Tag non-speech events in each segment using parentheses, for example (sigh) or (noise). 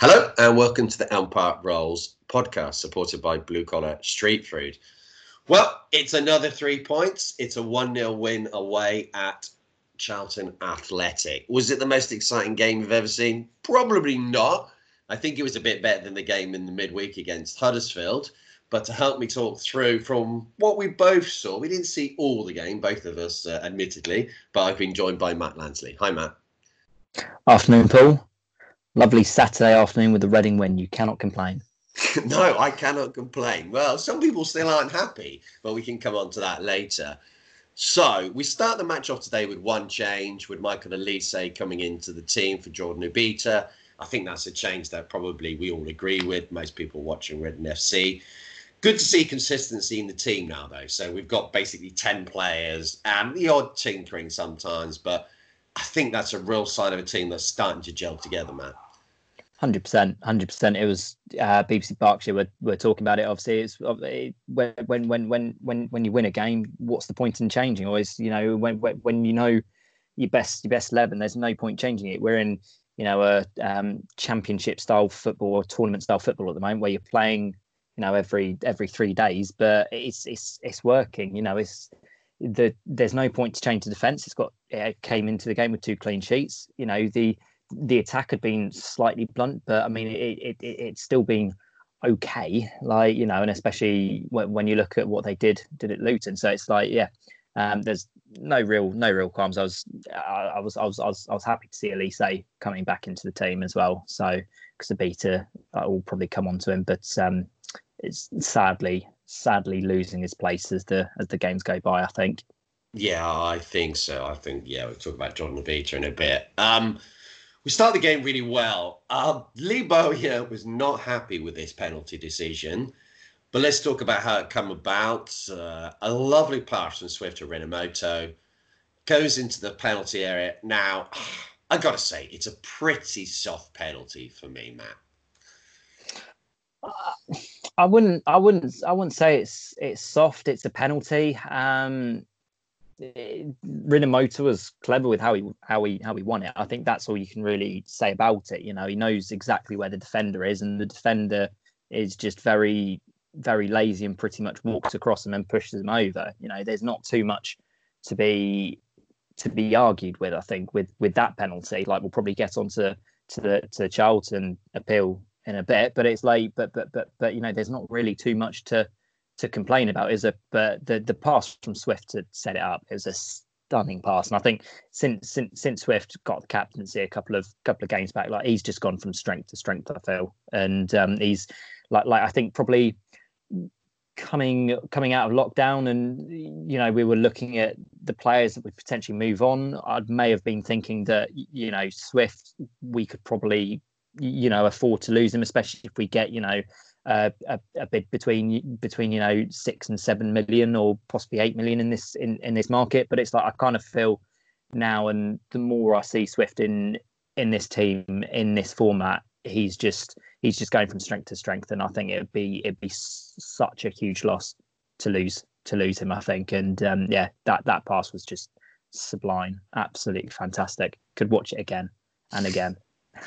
Hello and welcome to the Empire Rolls podcast, supported by Blue Collar Street Food. Well, it's another three points. It's a 1 0 win away at Charlton Athletic. Was it the most exciting game we've ever seen? Probably not. I think it was a bit better than the game in the midweek against Huddersfield. But to help me talk through from what we both saw, we didn't see all the game, both of us, uh, admittedly, but I've been joined by Matt Lansley. Hi, Matt. Afternoon, Paul. Lovely Saturday afternoon with the Reading win. You cannot complain. (laughs) no, I cannot complain. Well, some people still aren't happy, but we can come on to that later. So we start the match off today with one change, with Michael Olise coming into the team for Jordan Obita. I think that's a change that probably we all agree with, most people watching Reading FC. Good to see consistency in the team now, though. So we've got basically 10 players and the odd tinkering sometimes, but I think that's a real sign of a team that's starting to gel together, Matt. Hundred percent, hundred percent. It was uh, BBC Berkshire. We're, we're talking about it. Obviously, it's it, when when when when when you win a game, what's the point in changing? Always, you know, when when you know your best your best eleven, there's no point changing it. We're in you know a um, championship style football or tournament style football at the moment, where you're playing you know every every three days, but it's it's it's working. You know, it's the there's no point to change the defense. It's got it came into the game with two clean sheets. You know the the attack had been slightly blunt, but I mean, it, it, it it's still been okay. Like you know, and especially when, when you look at what they did did at Luton. So it's like, yeah, um, there's no real no real qualms. I was I, I was I was I was I was happy to see Olise coming back into the team as well. So because Obita, I will probably come on to him, but um, it's sadly sadly losing his place as the as the games go by. I think. Yeah, I think so. I think yeah, we'll talk about Jordan Obita in a bit. Um, we start the game really well. Uh, Lee Bowyer was not happy with this penalty decision, but let's talk about how it came about. Uh, a lovely pass from Swift to Rinomhota goes into the penalty area. Now, (sighs) I got to say, it's a pretty soft penalty for me, Matt. Uh, I wouldn't, I wouldn't, I wouldn't say it's it's soft. It's a penalty. Um, Rinomhota was clever with how he how he how he won it. I think that's all you can really say about it. You know, he knows exactly where the defender is, and the defender is just very very lazy and pretty much walks across him and pushes him over. You know, there's not too much to be to be argued with. I think with with that penalty, like we'll probably get onto to the to the Charlton appeal in a bit, but it's like, but but but but you know, there's not really too much to to complain about is a but the the pass from Swift to set it up is a stunning pass, and I think since since since Swift got the captaincy a couple of couple of games back, like he's just gone from strength to strength. I feel, and um, he's like like I think probably coming coming out of lockdown and you know we were looking at the players that would potentially move on i may have been thinking that you know swift we could probably you know afford to lose him especially if we get you know a, a bid between between you know six and seven million or possibly eight million in this in, in this market. But it's like I kind of feel now, and the more I see Swift in in this team in this format, he's just he's just going from strength to strength, and I think it'd be it'd be such a huge loss to lose to lose him. I think, and um, yeah, that that pass was just sublime, absolutely fantastic. Could watch it again and again. (laughs)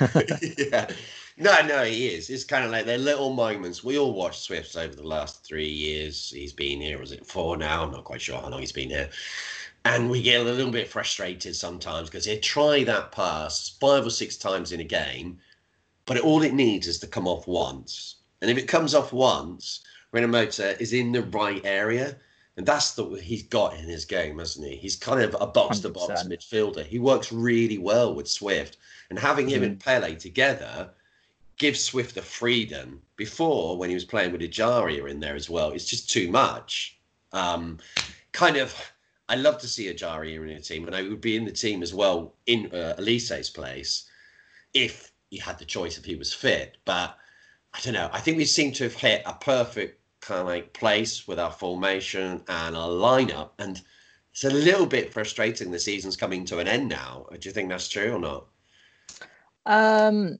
yeah. No, no, he is. It's kind of like they're little moments. We all watched Swifts over the last three years. He's been here, was it four now? I'm not quite sure how long he's been here. And we get a little bit frustrated sometimes because he'll try that pass five or six times in a game, but all it needs is to come off once. And if it comes off once, Rinomhota is in the right area. And that's the he's got in his game, hasn't he? He's kind of a box to box midfielder. He works really well with Swift. And having him mm. and Pele together gives Swift the freedom. Before, when he was playing with Ejaria in there as well, it's just too much. Um, kind of, I love to see Ejaria in a team, and I would be in the team as well in uh, Olise's place if he had the choice if he was fit. But I don't know. I think we seem to have hit a perfect kind of like place with our formation and our lineup, and it's a little bit frustrating. The season's coming to an end now. Do you think that's true or not? Um,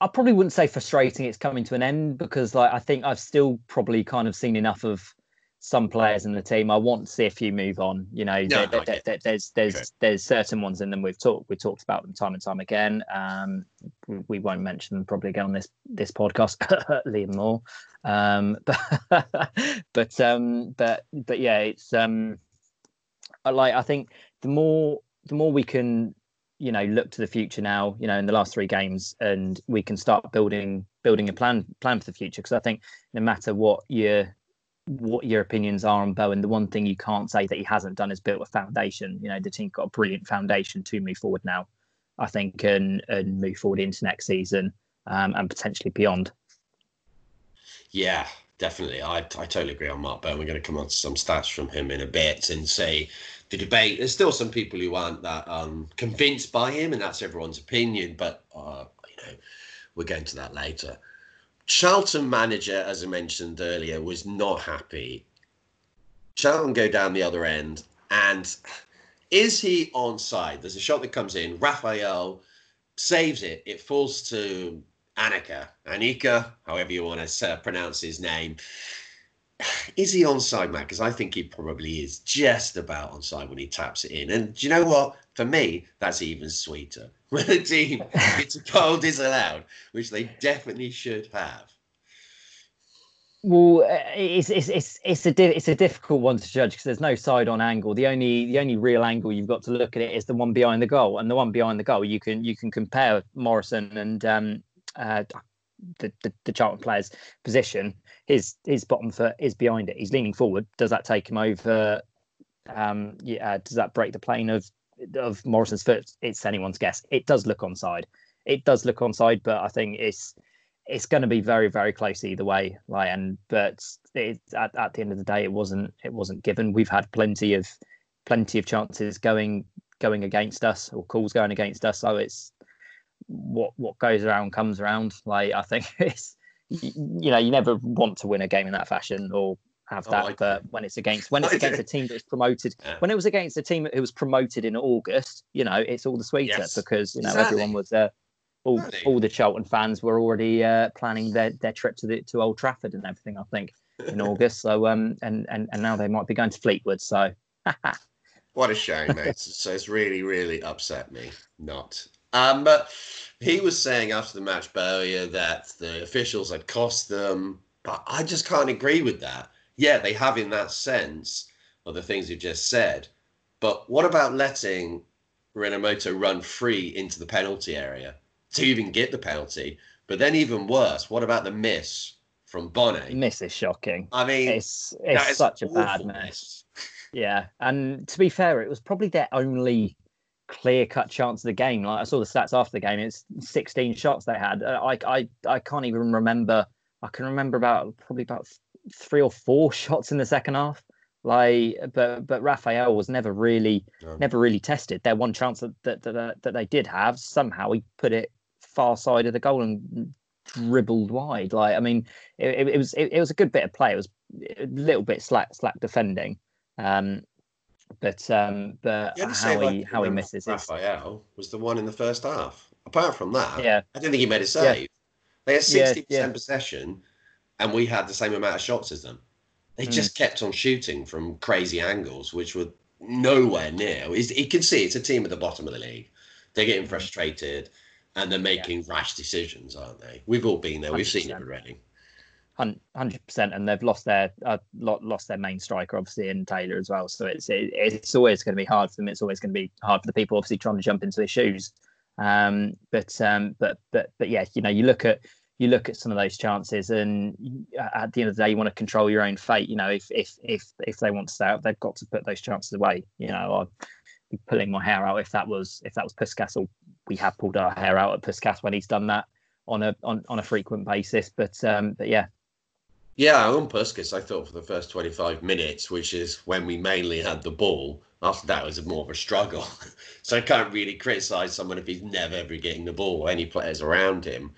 I probably wouldn't say frustrating. It's coming to an end because, like, I think I've still probably kind of seen enough of some players in the team. I want to see a few move on. You know, no, there, there, there, there's there's okay. there's certain ones in them we've talked we talked about them time and time again. Um, we won't mention them probably again on this this podcast, (laughs) Liam Moore. Um, (laughs) but but um, but but yeah, it's um, like I think the more the more we can you know look to the future now you know in the last three games and we can start building building a plan plan for the future. Because i think no matter what your what your opinions are on bowen the one thing you can't say that he hasn't done is built a foundation. You know the team got a brilliant foundation to move forward now i think and and move forward into next season um, and potentially beyond. Yeah definitely I, I totally agree on mark bowen we're going to come on to some stats from him in a bit and say the debate. There's still some people who aren't that um, convinced by him, and that's everyone's opinion. But uh, you know, we're going to that later. Charlton manager, as I mentioned earlier, was not happy. Charlton go down the other end, and is he onside? There's a shot that comes in. Raphael saves it. It falls to Aneke, Aneke, however you want to pronounce his name is he onside, Matt? Because I think he probably is just about onside when he taps it in. And do you know what? For me, that's even sweeter. (laughs) When a team (laughs) gets a goal disallowed, which they definitely should have. Well, uh, it's it's it's it's a it's a difficult one to judge because there's no side on angle. The only the only real angle you've got to look at it is the one behind the goal, and the one behind the goal you can you can compare Morrison and um, uh, the, the the Charlton player's position his his bottom foot is behind it. He's leaning forward. Does that take him over? Um, yeah, does that break the plane of of Morrison's foot? It's anyone's guess. It does look onside. It does look onside, but I think it's it's going to be very very close either way. Like, and but it, at at the end of the day, it wasn't it wasn't given. We've had plenty of plenty of chances going going against us or calls going against us. So it's what what goes around comes around. Like I think (laughs) it's you know, you never want to win a game in that fashion or have that. Oh, but when it's against when (laughs) it's against a team that's promoted, yeah. when it was against a team who was promoted in August, you know, it's all the sweeter yes. because you know exactly. everyone was uh, all exactly. all the Charlton fans were already uh, planning their, their trip to the to Old Trafford and everything. I think in (laughs) August. So um and and and now they might be going to Fleetwood. So. what a shame, mate. so it's really really upset me. Not um, but he was saying after the match, Bowyer, that the officials had cost them. But I just can't agree with that. Yeah, they have in that sense of the things you've just said. But what about letting Rinomhota run free into the penalty area to even get the penalty? But then even worse, what about the miss from Bonne? Miss is shocking. I mean, it's it's such a bad miss. yeah, and to be fair, it was probably their only clear cut chance of the game. Like I saw the stats after the game, it's 16 shots they had. Uh, I I I can't even remember. I can remember about probably about three or four (laughs) shots in the second half. Like, but but Rafael was never really no. never really tested. Their one chance that that, that that they did have somehow he put it far side of the goal and dribbled wide. Like, I mean, it, it was it, it was a good bit of play. It was a little bit slack slack defending. Um, but um, but how he how he misses Rafael was the one in the first half. Apart from that, yeah, I didn't think he made a save. Yeah. They had sixty yeah, percent possession, and we had the same amount of shots as them. They mm. just kept on shooting from crazy angles, which were nowhere near. He can see it's a team at the bottom of the league. They're getting hmm. frustrated, and they're making rash decisions, aren't they? We've all been there. we have seen it already hundred percent, and they've lost their uh, lost their main striker, obviously, in Taylor as well. So it's it, it's always going to be hard for them. It's always going to be hard for the people, obviously, trying to jump into their shoes. Um, but um, but but but yeah, you know, you look at you look at some of those chances, and at the end of the day, you want to control your own fate. You know, if if if if they want to stay out, they've got to put those chances away. You know, I'd be pulling my hair out if that was if that was Puscas, or we have pulled our hair out at Puscas when he's done that on a on, on a frequent basis. But um, but yeah, yeah, on Puscas, I thought for the first 25 minutes, which is when we mainly had the ball, after that it was more of a struggle. (laughs) so I can't really criticise someone if he's never ever getting the ball or any players around him.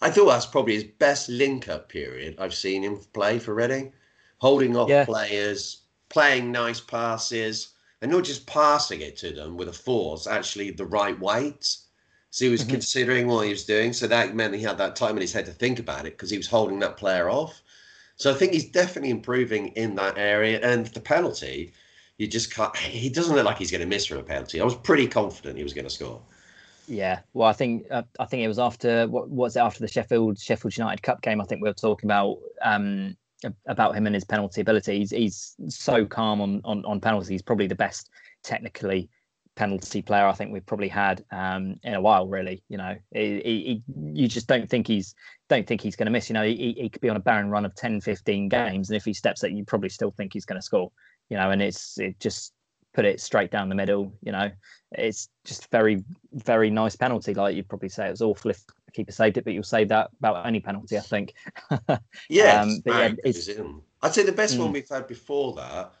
I thought that's probably his best link up period I've seen him play for Reading. Holding off yeah. players, playing nice passes, and not just passing it to them with a force, actually the right weight. So he was mm-hmm. considering what he was doing. So that meant he had that time in his head to think about it because he was holding that player off. So I think he's definitely improving in that area. And the penalty, you just can't. He doesn't look like he's going to miss from a penalty. I was pretty confident he was going to score. Yeah, well, I think uh, I think it was after what was it after the Sheffield Sheffield United Cup game. I think we were talking about um, about him and his penalty ability. He's, he's so calm on, on on penalties. He's probably the best technically penalty player I think we've probably had um, in a while. Really, you know, he, he, you just don't think he's don't think he's going to miss. You know, he, he could be on a barren run of 10, 15 games, and if he steps up, you probably still think he's going to score. You know, and it's it just put it straight down the middle. You know, it's just very very nice penalty. Like you'd probably say it was awful if the keeper saved it, but you'll say that about any penalty, I think. (laughs) yeah, um, yeah, it's, I'd say the best mm. one we've had before that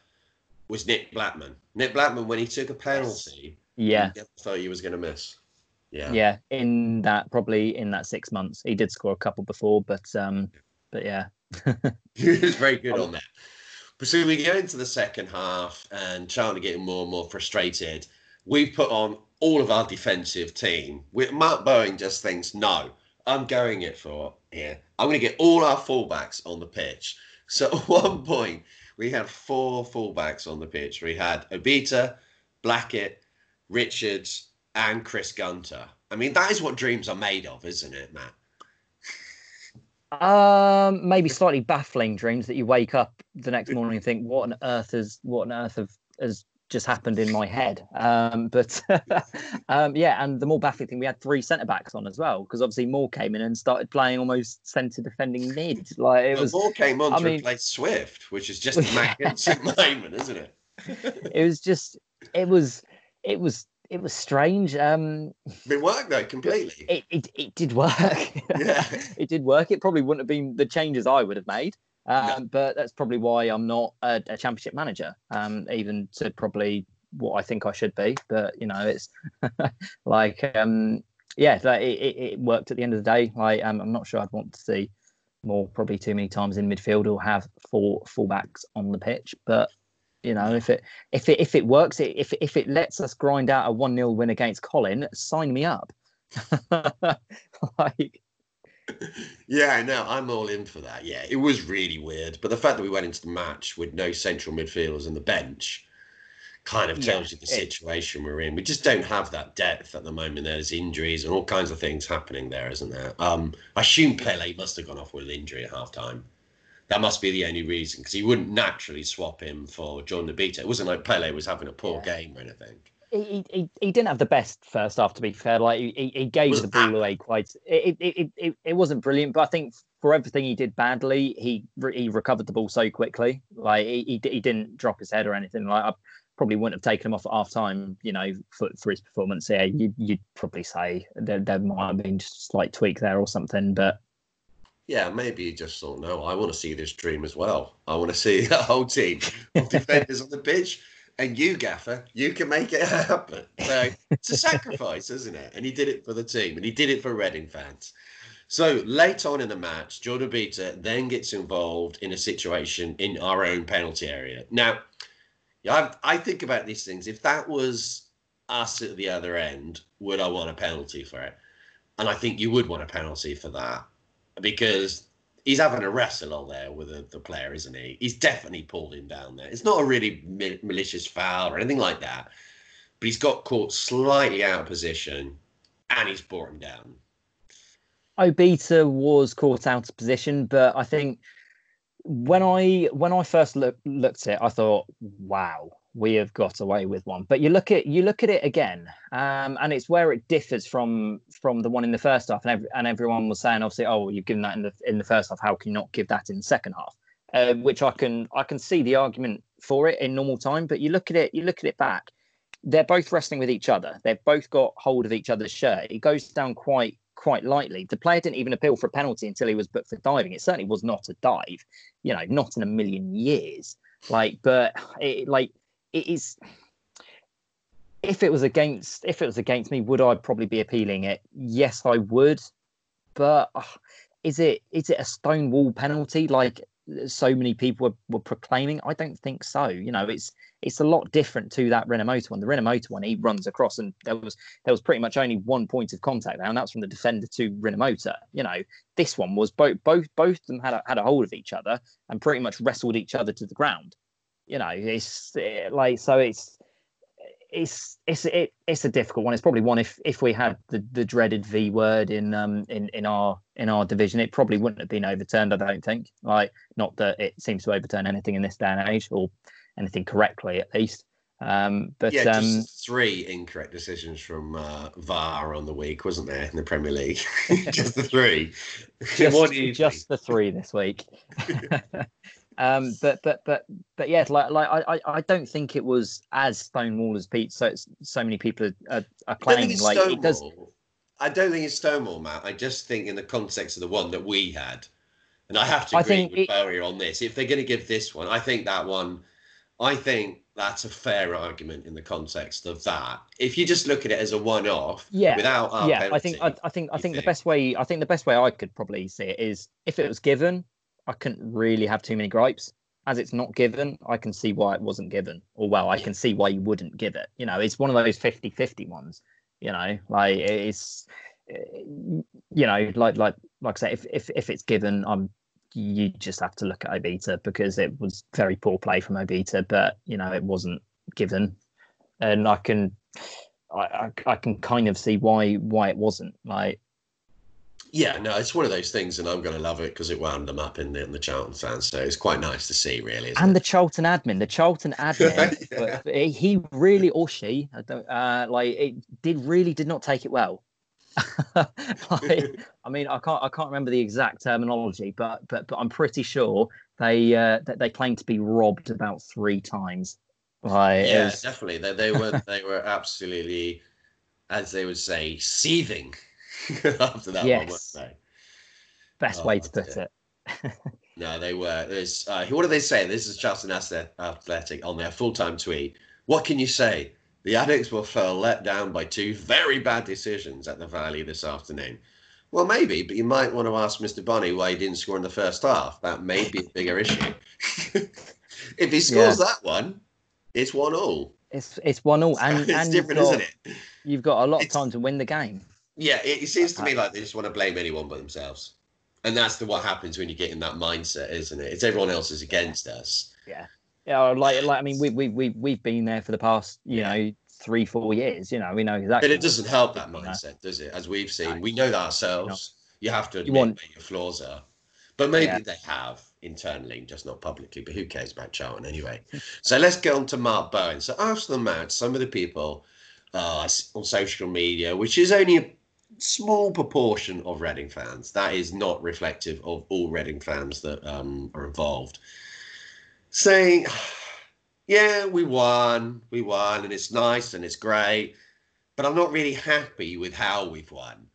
was Nick Blackman. Nick Blackman, when he took a penalty, yeah, thought he was going to miss. Yeah, yeah. In that, probably in that six months, he did score a couple before, but um, but yeah, (laughs) he was very good on that. But so we go into the second half, and Charlton getting more and more frustrated. We've put on all of our defensive team. With Mark Bowen just thinks, no, I'm going it for here. I'm going to get all our fullbacks on the pitch. So (laughs) at one point, we had four fullbacks on the pitch. We had Obita, Blackett, Richards, and Chris Gunter. I mean, that is what dreams are made of, isn't it, Matt? Um, maybe slightly baffling dreams that you wake up the next morning and think, "What on earth is what on earth have, has just happened in my head?" Um, but (laughs) um, yeah, and the more baffling thing, we had three centre backs on as well because obviously Moore came in and started playing almost centre defending mid. Like it was Moore came on I to mean, replace Swift, which is just a magnificent (laughs) moment, isn't it? it was just, it was, it was it was strange. Um, it worked though completely. It, it, it did work. Yeah, (laughs) it did work. It probably wouldn't have been the changes I would have made. Um. But that's probably why I'm not a, a championship manager, um, even to probably what I think I should be. But you know, it's (laughs) like, um, yeah, it, it, it, worked at the end of the day. Like, um, I'm not sure I'd want to see Moore, probably too many times in midfield or have four fullbacks on the pitch. But you know, if it if it if it works, if if it lets us grind out a one 0 win against Colin, sign me up. (laughs) like, yeah, no, I'm all in for that. Yeah, it was really weird, but the fact that we went into the match with no central midfielders on the bench kind of tells yeah, you the situation we're in. We just don't have that depth at the moment. There's injuries and all kinds of things happening there, isn't there? Um, I assume Pele must have gone off with an injury at half time that must be the only reason because he wouldn't naturally swap him for John Obita. It wasn't like Pele was having a poor yeah. game or anything. He, he, he didn't have the best first half to be fair. Like he, he gave the ball away quite. It, it, it, it, wasn't brilliant, but I think for everything he did badly, he he recovered the ball so quickly. Like he, he, he didn't drop his head or anything. Like I probably wouldn't have taken him off at half time. You know, for, for his performance. Yeah, you, you'd probably say there, there might have been just a slight tweak there or something, but yeah, maybe he just thought, no, I want to see this dream as well. I want to see (laughs) a whole team (laughs) of defenders on the pitch. And you, Gaffer, you can make it (laughs) happen. So it's a (laughs) sacrifice, isn't it? And he did it for the team and he did it for Reading fans. So late on in the match, Jordan Obita then gets involved in a situation in our own penalty area. Now, I, I think about these things. If that was us at the other end, would I want a penalty for it? And I think you would want a penalty for that because he's having a wrestle on there with the, the player, isn't he? He's definitely pulled him down there. It's not a really malicious foul or anything like that, but he's got caught slightly out of position and he's brought him down. Obita was caught out of position, but I think when I when I first look, looked at it, I thought, wow, we have got away with one. But you look at you look at it again, um, and it's where it differs from from the one in the first half. And, every, and everyone was saying, obviously, oh, you've given that in the in the first half. How can you not give that in the second half? Uh, which I can I can see the argument for it in normal time. But you look at it, you look at it back. They're both wrestling with each other. They've both got hold of each other's shirt. It goes down quite quite lightly. The player didn't even appeal for a penalty until he was booked for diving. It certainly was not a dive, you know, not in a million years. Like, but it, like it is if it was against if it was against me would i probably be appealing it? Yes i would. But uh, is it is it a stone wall penalty like so many people were, were proclaiming? I don't think so. You know it's it's a lot different to that Rinomhota one. The Rinomhota one he runs across and there was there was pretty much only one point of contact there and that's from the defender to Rinomhota you know this one was both both both of them had a, had a hold of each other and pretty much wrestled each other to the ground you know, it's eh, like so it's it's it's it, it's a difficult one. It's probably one if if we had the, the dreaded V word in um in, in our in our division, it probably wouldn't have been overturned. I don't think. Like not that it seems to overturn anything in this day and age, or anything correctly at least. Um, but yeah, um, just three incorrect decisions from uh, VAR on the week, wasn't there, in the Premier League? (laughs) (laughs) just the three. just, just the three this week. (laughs) um, but but but but yeah, like like I I don't think it was as stonewall as Pete. So so many people are, are claiming like Stonewall. it does. I don't think it's Stonewall, Matt. I just think in the context of the one that we had, and I have to I agree think with it- Bowyer on this. If they're going to give this one, I think that one, I think that's a fair argument in the context of that. If you just look at it as a one-off, Yeah, without our yeah, I think I, I think I you think the think? best way I think the best way I could probably see it is if it was given, I couldn't really have too many gripes. As it's not given, I can see why it wasn't given. Or well, I can see why you wouldn't give it. You know, it's one of those 50-50 ones. You know, like it's you know, like like like I say, if if if it's given, I'm you just have to look at Obita because it was very poor play from Obita, but you know, it wasn't given. And I can I, I, I can kind of see why why it wasn't like yeah, no, it's one of those things, and I'm going to love it because it wound them up in the, in the Charlton fans. So it's quite nice to see, really. And it? the Charlton admin the Charlton (laughs) admin Yeah. he really or she I don't uh like it did really did not take it well (laughs) like, (laughs) I mean I can't I can't remember the exact terminology but but but I'm pretty sure they uh that they claimed to be robbed about three times like yeah, was- definitely. They, they were they were absolutely, as they would say, seething (laughs) after that one, Yes. they? best Oh, way to put dear. it (laughs) No, they were. There's uh, what do they say? This is Charlton Athe- Athletic on their full time tweet. What can you say? The addicts were let down by two very bad decisions at the Valley this afternoon. Well, maybe, but you might want to ask Mr. Bonny why he didn't score in the first half. That may be a bigger (laughs) issue. if he scores that one, it's one all. it's it's one all and it's and you've different, got, isn't it? you've got a lot of It's- time to win the game Yeah, it, it seems to me like they just want to blame anyone but themselves. And that's the what happens when you get in that mindset, isn't it? It's everyone else is against us. yeah yeah. like like I mean we we we we've been there for the past you know three four years you know we know exactly But it doesn't help that you mindset, does it? As we've seen, No. we know that ourselves. You have to You admit want- where your flaws are. But maybe Yeah. they have internally, just not publicly. But who cares about Charlton anyway? so let's get on to Mark Bowen. So after the match, some of the people uh, on social media, which is only a small proportion of Reading fans, that is not reflective of all Reading fans that um, are involved, saying, (sighs) "Yeah, we won, we won, and it's nice and it's great." but I'm not really happy with how we've won.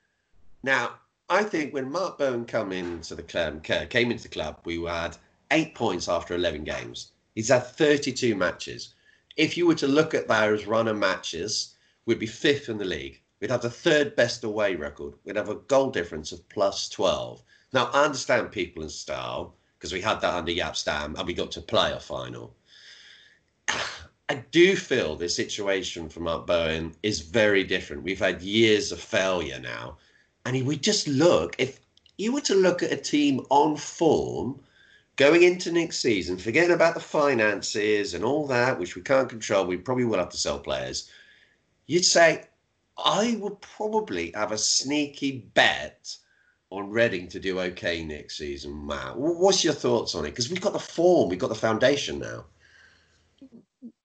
Now, I think when Mark Bowen come into the club, came into the club, we had eight points after 11 games. He's had 32 matches. If you were to look at those run of matches, we'd be fifth in the league. We'd have the third best away record. We'd have a goal difference of plus 12. Now, I understand people and style because we had that under Jaap Stam and we got to play a final. (clears throat) I do feel the situation for Mark Bowen is very different. We've had years of failure now. And if we just look, if you were to look at a team on form going into next season, forgetting about the finances and all that, which we can't control, we probably will have to sell players, you'd say, I would probably have a sneaky bet on Reading to do okay next season, Matt. What's your thoughts on it? Because we've got the form, we've got the foundation now.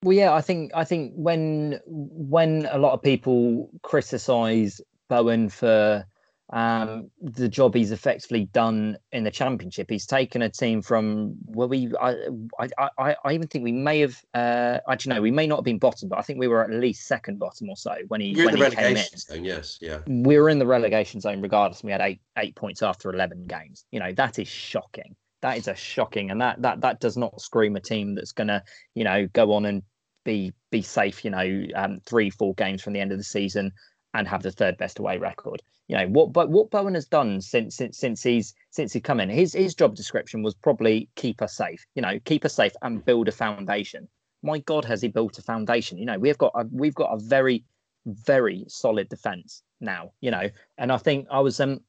Well, yeah, I think I think when when a lot of people criticise Bowen for um, the job he's effectively done in the championship, he's taken a team from well, we I I, I, I even think we may have uh, actually no, we may not have been bottom, but I think we were at least second bottom or so when he You're in when the he came in. relegation zone, yes, yeah. we were in the relegation zone regardless. We had eight eight points after eleven games. You know that is shocking. That is a shocking, and that that that does not scream a team that's gonna you know go on and be be safe. You know, um, three four games from the end of the season and have the third best away record. You know what, but what Bowen has done since since since he's since he come in, his his job description was probably keep us safe. You know, keep us safe and build a foundation. My God, has he built a foundation? You know, we've got a, we've got a very very solid defense now. You know, and I think I was um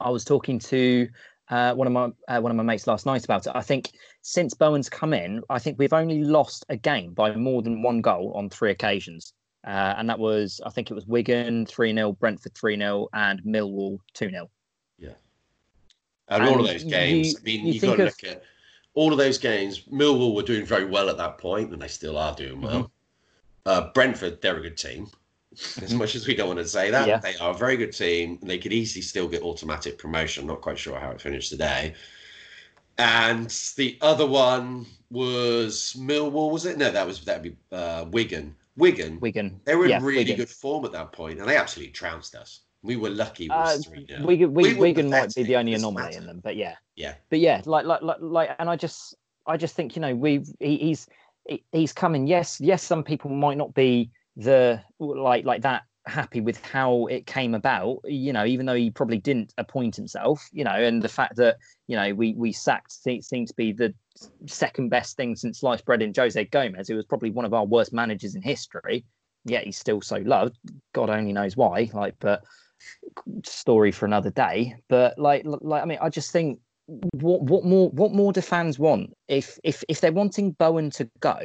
I was talking to uh, one of my uh, one of my mates last night about it. I think since Bowen's come in, I think we've only lost a game by more than one goal on three occasions, uh, and that was I think it was Wigan three 0 Brentford three 0 and Millwall two 0 Yeah, and, and all of those games. You, I mean, you, got to look at all of those games. Millwall were doing very well at that point, and they still are doing well. Mm-hmm. Uh, Brentford, they're a good team. (laughs) As mm-hmm. much as we don't want to say that, yeah. they are a very good team. They could easily still get automatic promotion. Not quite sure how it finished today. And the other one was Millwall, was it? No, that was that'd be uh, Wigan. Wigan. Wigan. They were in yeah, really Wigan. good form at that point, and they absolutely trounced us. We were lucky. Uh, Wigan, we, Wigan might be the only anomaly in them, but yeah, yeah, but yeah, like, like, like, like, and I just, I just think you know, we've he, he's he's coming. Yes, yes, some people might not be the like like that happy with how it came about you know even though he probably didn't appoint himself you know and the fact that you know we we sacked seems to be the second best thing since sliced bread in jose gomes who was probably one of our worst managers in history yet he's still so loved. God only knows why like but story for another day. But like like i mean i just think what what more what more do fans want? If if if they're wanting bowen to go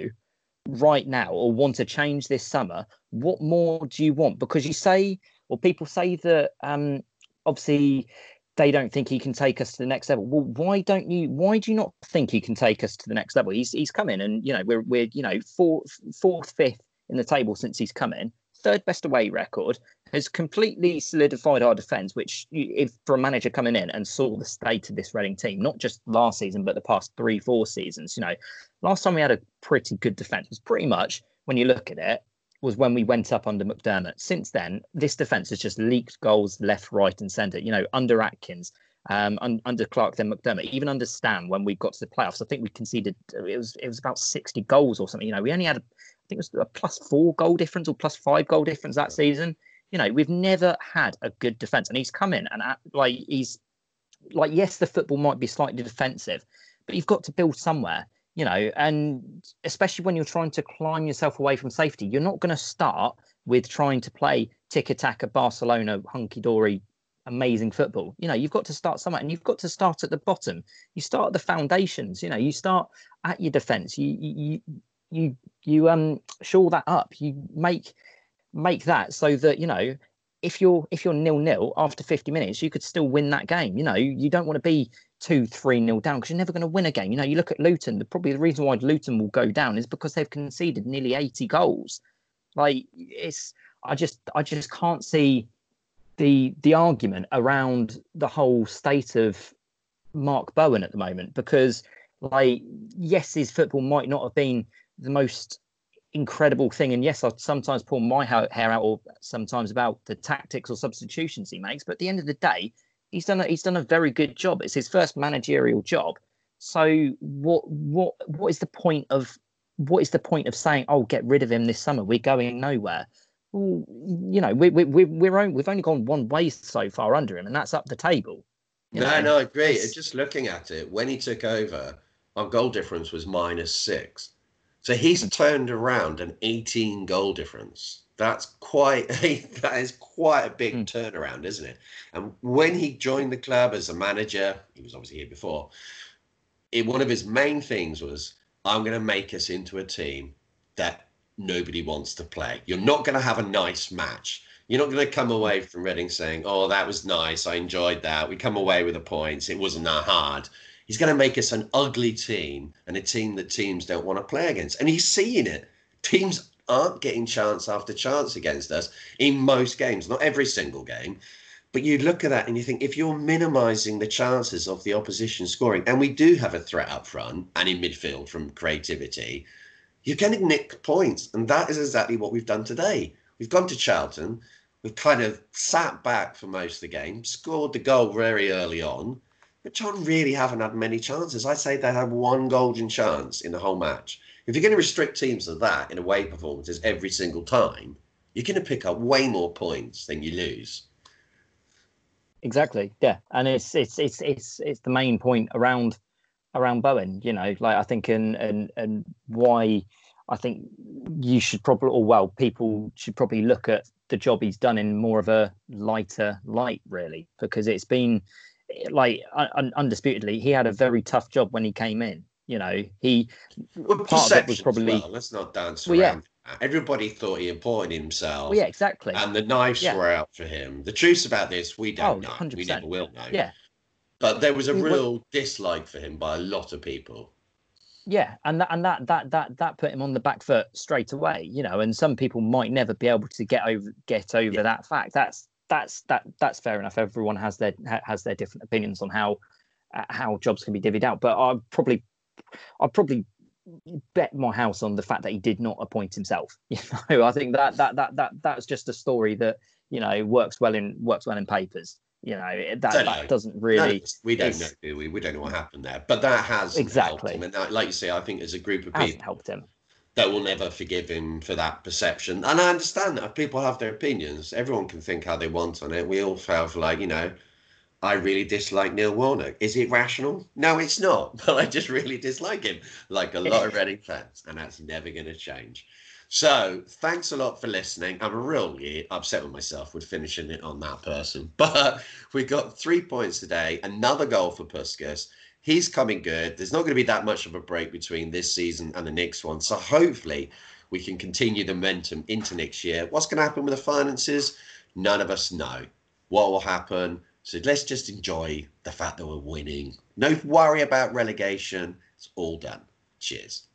right now or want to change this summer, what more do you want? Because you say, or people say that um, obviously they don't think he can take us to the next level. Well, why don't you? Why do you not think he can take us to the next level? He's he's come in, and you know we're we're you know fourth, fourth, fifth in the table since he's come in. Third best away record has completely solidified our defence. Which, if for a manager coming in and saw the state of this Reading team, not just last season but the past three, four seasons, you know, last time we had a pretty good defence was pretty much when you look at it was when we went up under McDermott. Since then, this defence has just leaked goals left, right, and centre. You know, under Adkins, um, un- under Clarke, then McDermott, even under Stam when we got to the playoffs. I think we conceded it was it was about sixty goals or something. You know, we only had I think it was a plus four goal difference or plus five goal difference that season. You know, we've never had a good defense, and he's come in and at, like he's like yes, the football might be slightly defensive, but you've got to build somewhere. You know, and especially when you're trying to climb yourself away from safety, you're not going to start with trying to play tiki-taka at Barcelona hunky dory amazing football. You know, you've got to start somewhere and you've got to start at the bottom. You start at the foundations, you know, you start at your defense. You you you you um shore that up. You make make that so that you know if you're if you're nil nil after 50 minutes, you could still win that game. You know, you don't want to be two three nil down because you're never going to win a game. You know, you look at Luton. The, probably the reason why Luton will go down is because they've conceded nearly 80 goals. Like it's, I just I just can't see the the argument around the whole state of Mark Bowen at the moment because like yes, his football might not have been the most incredible thing. And yes, I sometimes pull my hair out, or sometimes about the tactics or substitutions he makes. But at the end of the day, he's done a, he's done a very good job. It's his first managerial job. So what what what is the point of what is the point of saying, "Oh, get rid of him this summer"? We're going nowhere. Well, you know, we we we we're only, we've only gone one way so far under him, and that's up the table. no, know? no, I agree. It's... Just looking at it, when he took over, our goal difference was minus six. So he's hmm. turned around an 18 goal difference. That's quite (laughs) a that is quite a big mm. turnaround, isn't it? And when he joined the club as a manager, he was obviously here before. It, one of his main things was, "I'm going to make us into a team that nobody wants to play. You're not going to have a nice match. You're not going to come away from Reading saying, "Oh, that was nice. I enjoyed that. We come away with the points. It wasn't that hard." He's going to make us an ugly team and a team that teams don't want to play against. And he's seeing it. Teams aren't getting chance after chance against us in most games, not every single game. But you look at that and you think if you're minimizing the chances of the opposition scoring, and we do have a threat up front and in midfield from creativity, going to nick points. And that is exactly what we've done today. We've gone to Charlton, we've kind of sat back for most of the game, scored the goal very early on, but John really haven't had many chances. I'd say they had one golden chance in the whole match. If you're going to restrict teams to that in away performances every single time, you're going to pick up way more points than you lose. Exactly. Yeah, and it's it's it's it's it's the main point around around Bowen. You know, like I think and and and why I think you should probably, or well, people should probably look at the job he's done in more of a lighter light, really, because it's been like un- undisputedly, he had a very tough job when he came in. You know, he well, part of it was probably well. let's not dance Well, yeah. around. Everybody thought he imported himself. well, yeah, exactly. And the knives Yeah. were out for him. The truth about this, we don't Oh, know. 100%. We never will know. yeah, But there was a real dislike for him by a lot of people. yeah, and that and that that that that put him on the back foot straight away. You know, and some people might never be able to get over get over Yeah. that fact. That's that's that that's fair enough. Everyone has their has their different opinions on how uh, how jobs can be divvied out. But I probably I probably bet my house on the fact that he did not appoint himself. (laughs) You know, I think that that that that that's just a story that you know works well in works well in papers. You know, it- that know. doesn't really. us- we don't know, do we? We don't know what happened there. But that has Exactly. Him. And that, like you say, I think as a group of people helped him. that will never forgive him for that perception. And I understand that people have their opinions. Everyone can think how they want on it. We all felt like, you know, I really dislike Neil Warnock. Is it rational? No, it's not. (laughs) But I just really dislike him, like a lot of (laughs) Reading fans, and that's never going to change. So thanks a lot for listening. I'm really upset with myself with finishing it on that person, (laughs) but we got three points today. Another goal for Puscas. He's coming good. There's not going to be that much of a break between this season and the next one. So hopefully we can continue the momentum into next year. What's going to happen with the finances? None of us know. What will happen? So let's just enjoy the fact that we're winning. No worry about relegation. It's all done. Cheers.